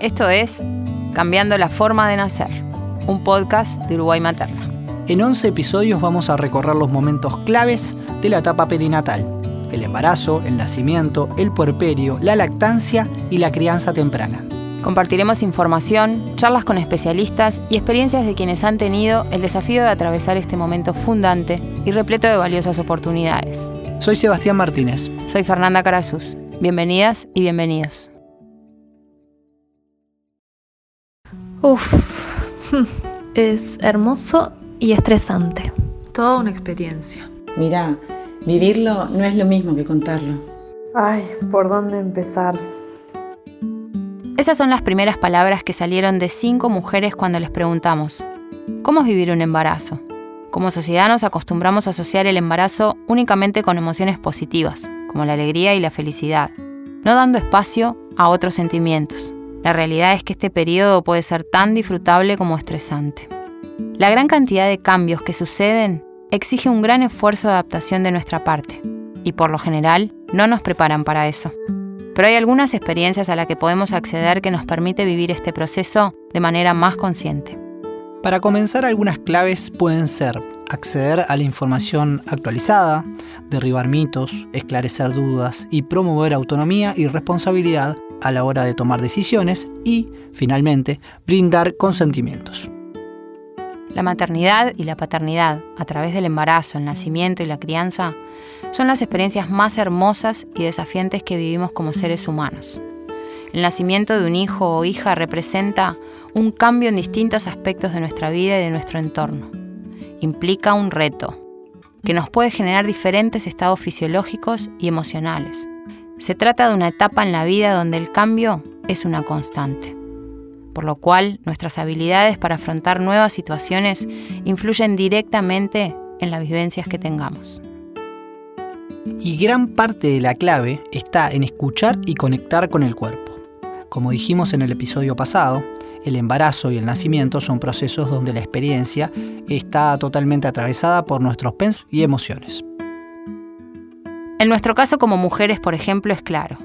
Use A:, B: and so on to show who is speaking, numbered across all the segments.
A: Esto es Cambiando la forma de nacer, un podcast de Uruguay Materna.
B: En 11 episodios vamos a recorrer los momentos claves de la etapa perinatal. El embarazo, el nacimiento, el puerperio, la lactancia y la crianza temprana.
A: Compartiremos información, charlas con especialistas y experiencias de quienes han tenido el desafío de atravesar este momento fundante y repleto de valiosas oportunidades.
B: Soy Sebastián Martínez.
A: Soy Fernanda Carazuz. Bienvenidas y bienvenidos.
C: Uf, es hermoso y estresante.
D: Toda una experiencia.
E: Mirá, vivirlo no es lo mismo que contarlo.
F: Ay, ¿por dónde empezar?
A: Esas son las primeras palabras que salieron de cinco mujeres cuando les preguntamos, ¿cómo es vivir un embarazo? Como sociedad nos acostumbramos a asociar el embarazo únicamente con emociones positivas, como la alegría y la felicidad, no dando espacio a otros sentimientos. La realidad es que este periodo puede ser tan disfrutable como estresante. La gran cantidad de cambios que suceden exige un gran esfuerzo de adaptación de nuestra parte, y por lo general no nos preparan para eso. Pero hay algunas experiencias a las que podemos acceder que nos permite vivir este proceso de manera más consciente.
B: Para comenzar, algunas claves pueden ser acceder a la información actualizada, derribar mitos, esclarecer dudas y promover autonomía y responsabilidad a la hora de tomar decisiones y, finalmente, brindar consentimientos.
A: La maternidad y la paternidad, a través del embarazo, el nacimiento y la crianza, son las experiencias más hermosas y desafiantes que vivimos como seres humanos. El nacimiento de un hijo o hija representa un cambio en distintos aspectos de nuestra vida y de nuestro entorno. Implica un reto, que nos puede generar diferentes estados fisiológicos y emocionales, se trata de una etapa en la vida donde el cambio es una constante, por lo cual nuestras habilidades para afrontar nuevas situaciones influyen directamente en las vivencias que tengamos.
B: Y gran parte de la clave está en escuchar y conectar con el cuerpo. Como dijimos en el episodio pasado, el embarazo y el nacimiento son procesos donde la experiencia está totalmente atravesada por nuestros pensamientos y emociones.
A: En nuestro caso como mujeres, por ejemplo, es claro.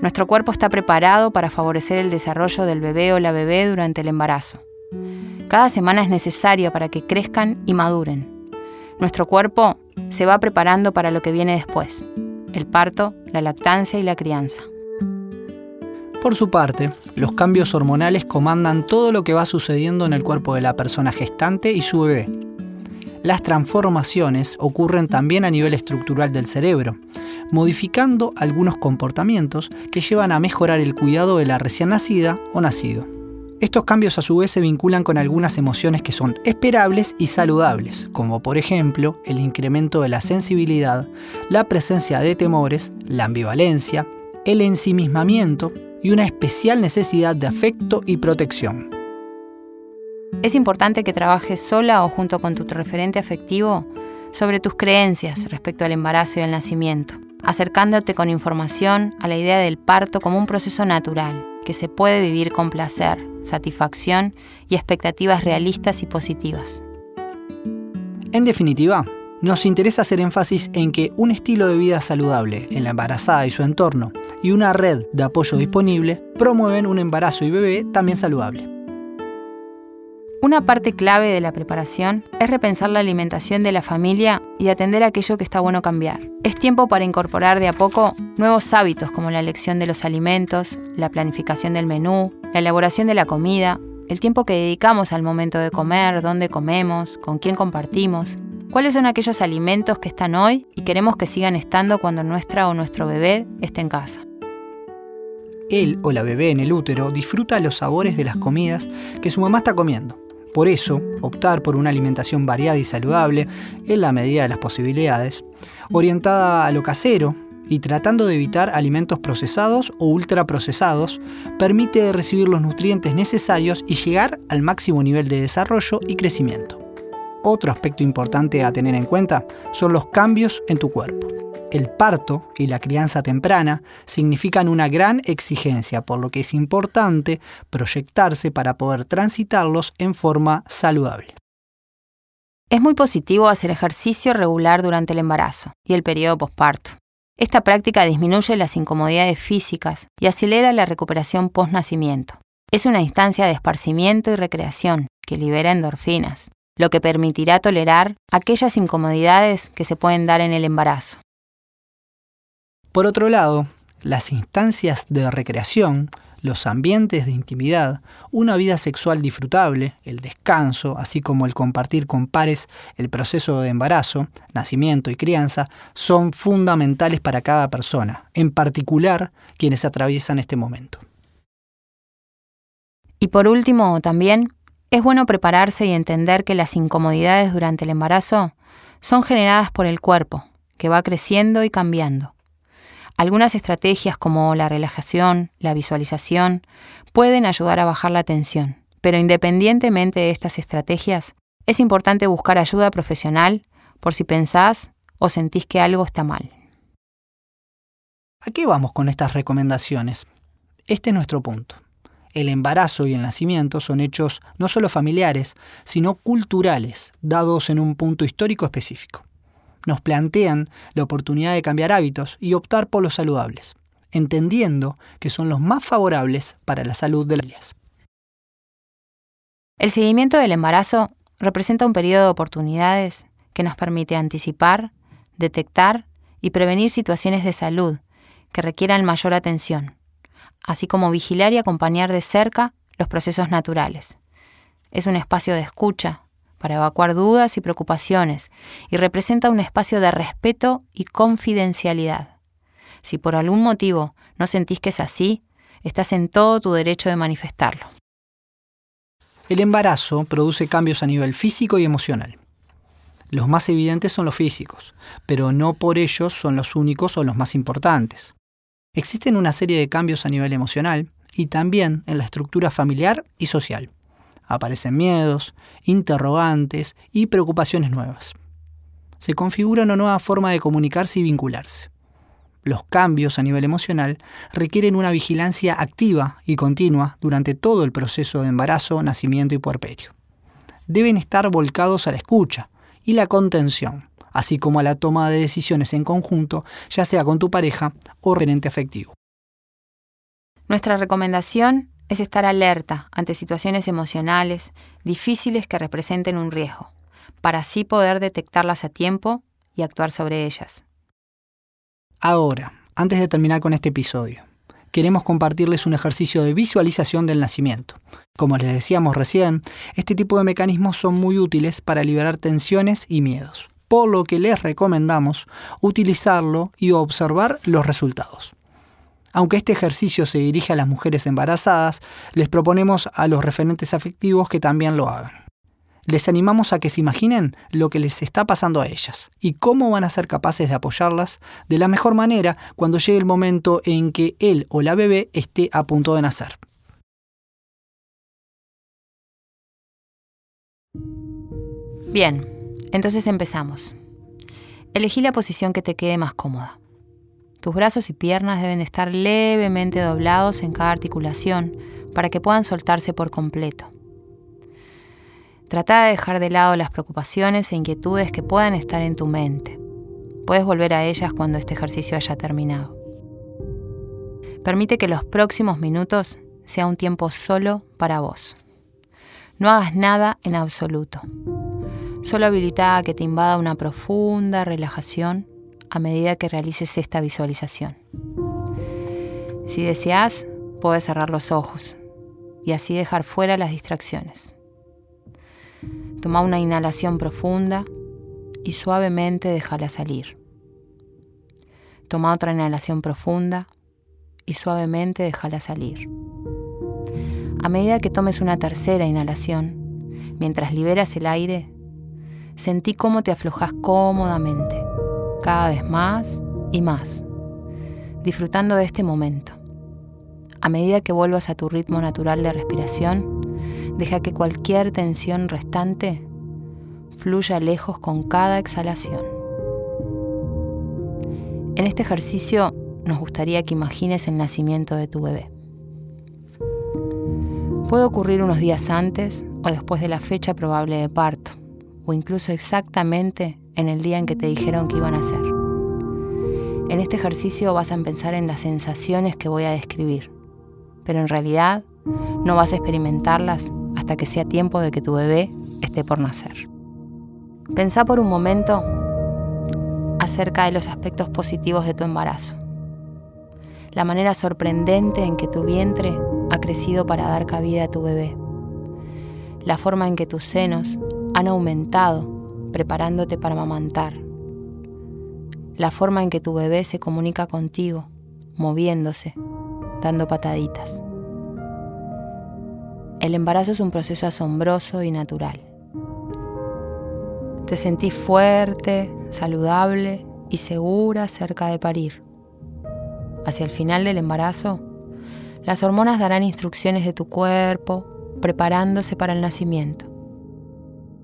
A: Nuestro cuerpo está preparado para favorecer el desarrollo del bebé o la bebé durante el embarazo. Cada semana es necesaria para que crezcan y maduren. Nuestro cuerpo se va preparando para lo que viene después, el parto, la lactancia y la crianza.
B: Por su parte, los cambios hormonales comandan todo lo que va sucediendo en el cuerpo de la persona gestante y su bebé. Las transformaciones ocurren también a nivel estructural del cerebro, modificando algunos comportamientos que llevan a mejorar el cuidado de la recién nacida o nacido. Estos cambios a su vez se vinculan con algunas emociones que son esperables y saludables, como por ejemplo el incremento de la sensibilidad, la presencia de temores, la ambivalencia, el ensimismamiento y una especial necesidad de afecto y protección.
A: Es importante que trabajes sola o junto con tu referente afectivo sobre tus creencias respecto al embarazo y al nacimiento, acercándote con información a la idea del parto como un proceso natural, que se puede vivir con placer, satisfacción y expectativas realistas y positivas.
B: En definitiva, nos interesa hacer énfasis en que un estilo de vida saludable en la embarazada y su entorno y una red de apoyo disponible promueven un embarazo y bebé también saludable.
A: Una parte clave de la preparación es repensar la alimentación de la familia y atender aquello que está bueno cambiar. Es tiempo para incorporar de a poco nuevos hábitos como la elección de los alimentos, la planificación del menú, la elaboración de la comida, el tiempo que dedicamos al momento de comer, dónde comemos, con quién compartimos, cuáles son aquellos alimentos que están hoy y queremos que sigan estando cuando nuestra o nuestro bebé esté en casa.
B: Él o la bebé en el útero disfruta los sabores de las comidas que su mamá está comiendo por eso, optar por una alimentación variada y saludable en la medida de las posibilidades, orientada a lo casero y tratando de evitar alimentos procesados o ultraprocesados, permite recibir los nutrientes necesarios y llegar al máximo nivel de desarrollo y crecimiento. Otro aspecto importante a tener en cuenta son los cambios en tu cuerpo el parto y la crianza temprana significan una gran exigencia, por lo que es importante proyectarse para poder transitarlos en forma saludable.
A: Es muy positivo hacer ejercicio regular durante el embarazo y el periodo posparto. Esta práctica disminuye las incomodidades físicas y acelera la recuperación post-nacimiento. Es una instancia de esparcimiento y recreación que libera endorfinas, lo que permitirá tolerar aquellas incomodidades que se pueden dar en el embarazo.
B: Por otro lado, las instancias de recreación, los ambientes de intimidad, una vida sexual disfrutable, el descanso, así como el compartir con pares el proceso de embarazo, nacimiento y crianza, son fundamentales para cada persona, en particular quienes atraviesan este momento.
A: Y por último, también, es bueno prepararse y entender que las incomodidades durante el embarazo son generadas por el cuerpo, que va creciendo y cambiando. Algunas estrategias como la relajación, la visualización, pueden ayudar a bajar la tensión, pero independientemente de estas estrategias, es importante buscar ayuda profesional por si pensás o sentís que algo está mal.
B: ¿A qué vamos con estas recomendaciones? Este es nuestro punto el embarazo y el nacimiento son hechos no solo familiares, sino culturales, dados en un punto histórico específico. Nos plantean la oportunidad de cambiar hábitos y optar por los saludables, entendiendo que son los más favorables para la salud de las familias.
A: El seguimiento del embarazo representa un periodo de oportunidades que nos permite anticipar, detectar y prevenir situaciones de salud que requieran mayor atención así como vigilar y acompañar de cerca los procesos naturales. Es un espacio de escucha para evacuar dudas y preocupaciones y representa un espacio de respeto y confidencialidad. Si por algún motivo no sentís que es así, estás en todo tu derecho de manifestarlo.
B: El embarazo produce cambios a nivel físico y emocional. Los más evidentes son los físicos, pero no por ellos son los únicos o los más importantes. Existen una serie de cambios a nivel emocional y también en la estructura familiar y social. Aparecen miedos, interrogantes y preocupaciones nuevas. Se configura una nueva forma de comunicarse y vincularse. Los cambios a nivel emocional requieren una vigilancia activa y continua durante todo el proceso de embarazo, nacimiento y puerperio. Deben estar volcados a la escucha y la contención, así como a la toma de decisiones en conjunto, ya sea con tu pareja o referente afectivo.
A: Nuestra recomendación es estar alerta ante situaciones emocionales difíciles que representen un riesgo, para así poder detectarlas a tiempo y actuar sobre ellas.
B: Ahora, antes de terminar con este episodio, queremos compartirles un ejercicio de visualización del nacimiento. Como les decíamos recién, este tipo de mecanismos son muy útiles para liberar tensiones y miedos por lo que les recomendamos utilizarlo y observar los resultados. Aunque este ejercicio se dirige a las mujeres embarazadas, les proponemos a los referentes afectivos que también lo hagan. Les animamos a que se imaginen lo que les está pasando a ellas y cómo van a ser capaces de apoyarlas de la mejor manera cuando llegue el momento en que él o la bebé esté a punto de nacer.
A: Bien, entonces empezamos. Elegí la posición que te quede más cómoda. Tus brazos y piernas deben estar levemente doblados en cada articulación para que puedan soltarse por completo. Trata de dejar de lado las preocupaciones e inquietudes que puedan estar en tu mente. Puedes volver a ellas cuando este ejercicio haya terminado. Permite que los próximos minutos sea un tiempo solo para vos. No hagas nada en absoluto solo habilita a que te invada una profunda relajación a medida que realices esta visualización. Si deseas, puedes cerrar los ojos y así dejar fuera las distracciones. Toma una inhalación profunda y suavemente déjala salir. Toma otra inhalación profunda y suavemente déjala salir. A medida que tomes una tercera inhalación, mientras liberas el aire, sentí cómo te aflojas cómodamente, cada vez más y más, disfrutando de este momento. A medida que vuelvas a tu ritmo natural de respiración, deja que cualquier tensión restante fluya lejos con cada exhalación. En este ejercicio nos gustaría que imagines el nacimiento de tu bebé. Puede ocurrir unos días antes o después de la fecha probable de parto o incluso exactamente en el día en que te dijeron que iban a hacer. En este ejercicio vas a pensar en las sensaciones que voy a describir, pero en realidad no vas a experimentarlas hasta que sea tiempo de que tu bebé esté por nacer. Pensá por un momento acerca de los aspectos positivos de tu embarazo. La manera sorprendente en que tu vientre ha crecido para dar cabida a tu bebé. La forma en que tus senos han aumentado preparándote para amamantar. La forma en que tu bebé se comunica contigo, moviéndose, dando pataditas. El embarazo es un proceso asombroso y natural. Te sentís fuerte, saludable y segura cerca de parir. Hacia el final del embarazo, las hormonas darán instrucciones de tu cuerpo, preparándose para el nacimiento.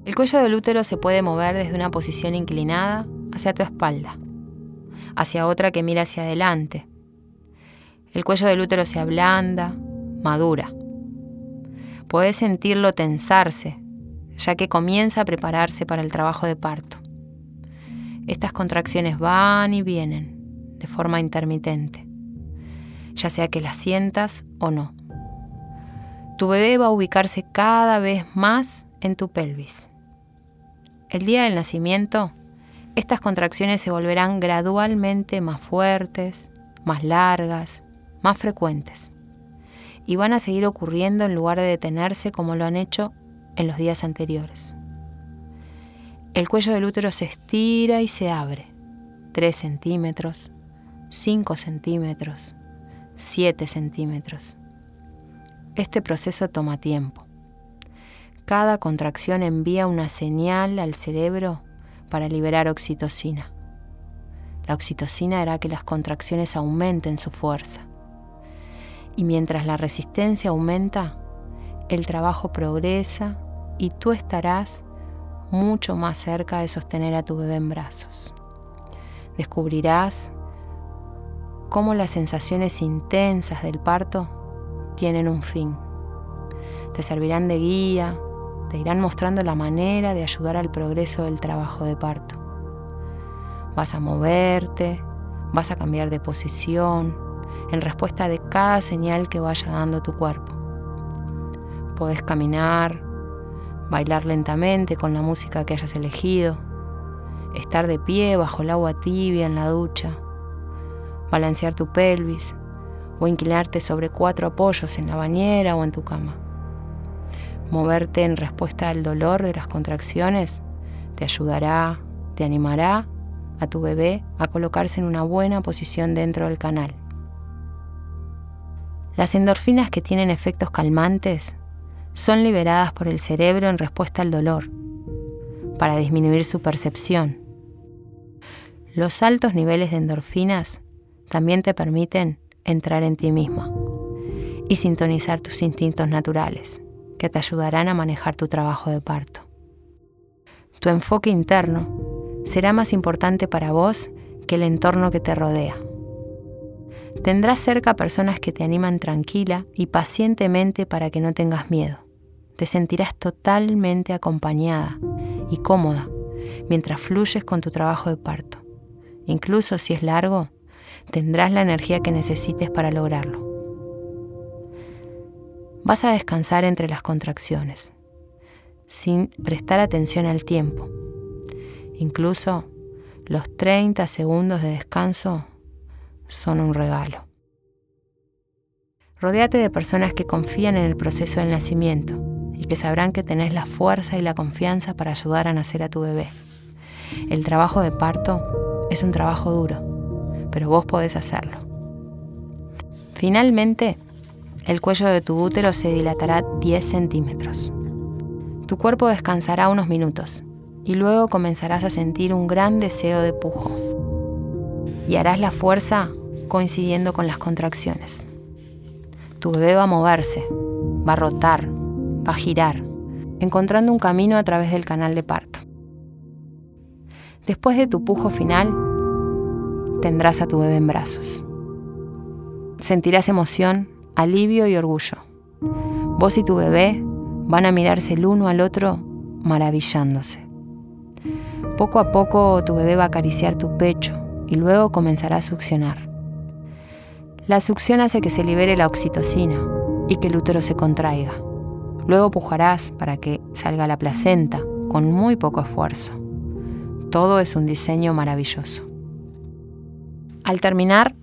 A: El cuello del útero se puede mover desde una posición inclinada hacia tu espalda, hacia otra que mira hacia adelante. El cuello del útero se ablanda, madura. Puedes sentirlo tensarse, ya que comienza a prepararse para el trabajo de parto. Estas contracciones van y vienen de forma intermitente, ya sea que las sientas o no. Tu bebé va a ubicarse cada vez más en tu pelvis. El día del nacimiento, estas contracciones se volverán gradualmente más fuertes, más largas, más frecuentes. Y van a seguir ocurriendo en lugar de detenerse como lo han hecho en los días anteriores. El cuello del útero se estira y se abre. 3 centímetros, 5 centímetros, 7 centímetros. Este proceso toma tiempo. Cada contracción envía una señal al cerebro para liberar oxitocina. La oxitocina hará que las contracciones aumenten su fuerza. Y mientras la resistencia aumenta, el trabajo progresa y tú estarás mucho más cerca de sostener a tu bebé en brazos. Descubrirás cómo las sensaciones intensas del parto tienen un fin. Te servirán de guía, te irán mostrando la manera de ayudar al progreso del trabajo de parto. Vas a moverte, vas a cambiar de posición en respuesta de cada señal que vaya dando tu cuerpo. Podés caminar, bailar lentamente con la música que hayas elegido, estar de pie bajo el agua tibia en la ducha, balancear tu pelvis o inclinarte sobre cuatro apoyos en la bañera o en tu cama. Moverte en respuesta al dolor de las contracciones te ayudará, te animará a tu bebé a colocarse en una buena posición dentro del canal. Las endorfinas que tienen efectos calmantes son liberadas por el cerebro en respuesta al dolor, para disminuir su percepción. Los altos niveles de endorfinas también te permiten entrar en ti misma y sintonizar tus instintos naturales que te ayudarán a manejar tu trabajo de parto. Tu enfoque interno será más importante para vos que el entorno que te rodea. Tendrás cerca personas que te animan tranquila y pacientemente para que no tengas miedo. Te sentirás totalmente acompañada y cómoda mientras fluyes con tu trabajo de parto. Incluso si es largo, tendrás la energía que necesites para lograrlo. Vas a descansar entre las contracciones, sin prestar atención al tiempo. Incluso los 30 segundos de descanso son un regalo. Rodéate de personas que confían en el proceso del nacimiento y que sabrán que tenés la fuerza y la confianza para ayudar a nacer a tu bebé. El trabajo de parto es un trabajo duro, pero vos podés hacerlo. Finalmente, el cuello de tu útero se dilatará 10 centímetros. Tu cuerpo descansará unos minutos y luego comenzarás a sentir un gran deseo de pujo. Y harás la fuerza coincidiendo con las contracciones. Tu bebé va a moverse, va a rotar, va a girar, encontrando un camino a través del canal de parto. Después de tu pujo final, tendrás a tu bebé en brazos. Sentirás emoción alivio y orgullo. Vos y tu bebé van a mirarse el uno al otro maravillándose. Poco a poco tu bebé va a acariciar tu pecho y luego comenzará a succionar. La succión hace que se libere la oxitocina, y que el útero se contraiga. Luego pujarás para que salga la placenta con muy poco esfuerzo. Todo es un diseño maravilloso. Al terminar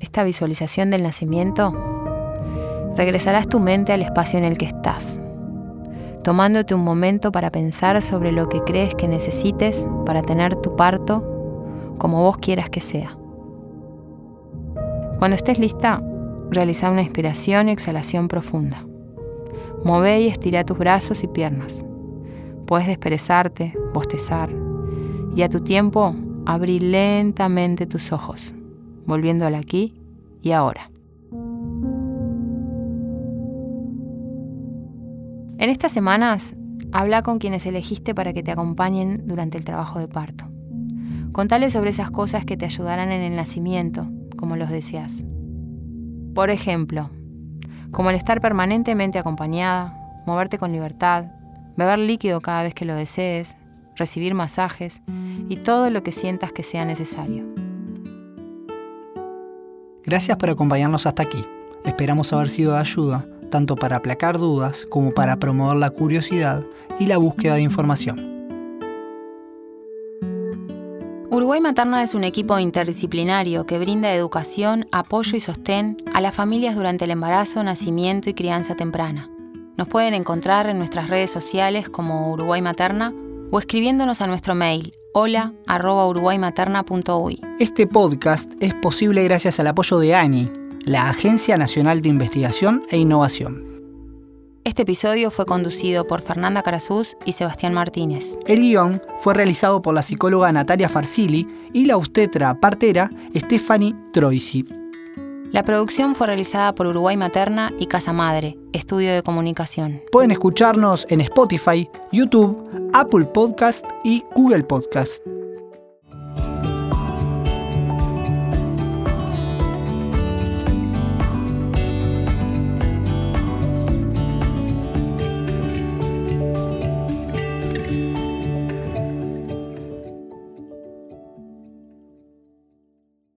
A: esta visualización del nacimiento, regresarás tu mente al espacio en el que estás, tomándote un momento para pensar sobre lo que crees que necesites para tener tu parto como vos quieras que sea. Cuando estés lista, realiza una inspiración y exhalación profunda. Move y estira tus brazos y piernas. Puedes desperezarte, bostezar y a tu tiempo abrir lentamente tus ojos, volviendo al aquí y ahora. En estas semanas, habla con quienes elegiste para que te acompañen durante el trabajo de parto. Contale sobre esas cosas que te ayudarán en el nacimiento, como los deseas. Por ejemplo, como el estar permanentemente acompañada, moverte con libertad, beber líquido cada vez que lo desees, recibir masajes y todo lo que sientas que sea necesario.
B: Gracias por acompañarnos hasta aquí. Esperamos haber sido de ayuda tanto para aplacar dudas como para promover la curiosidad y la búsqueda de información.
A: Uruguay Materna es un equipo interdisciplinario que brinda educación, apoyo y sostén a las familias durante el embarazo, nacimiento y crianza temprana. Nos pueden encontrar en nuestras redes sociales como Uruguay Materna o escribiéndonos a nuestro mail hola
B: Este podcast es posible gracias al apoyo de ANI, la Agencia Nacional de Investigación e Innovación.
A: Este episodio fue conducido por Fernanda Carazús y Sebastián Martínez.
B: El guion fue realizado por la psicóloga Natalia Farsili y la obstetra partera Stephanie Troisi.
A: La producción fue realizada por Uruguay Materna y Casa Madre, estudio de comunicación.
B: Pueden escucharnos en Spotify, YouTube, Apple Podcast y Google Podcast.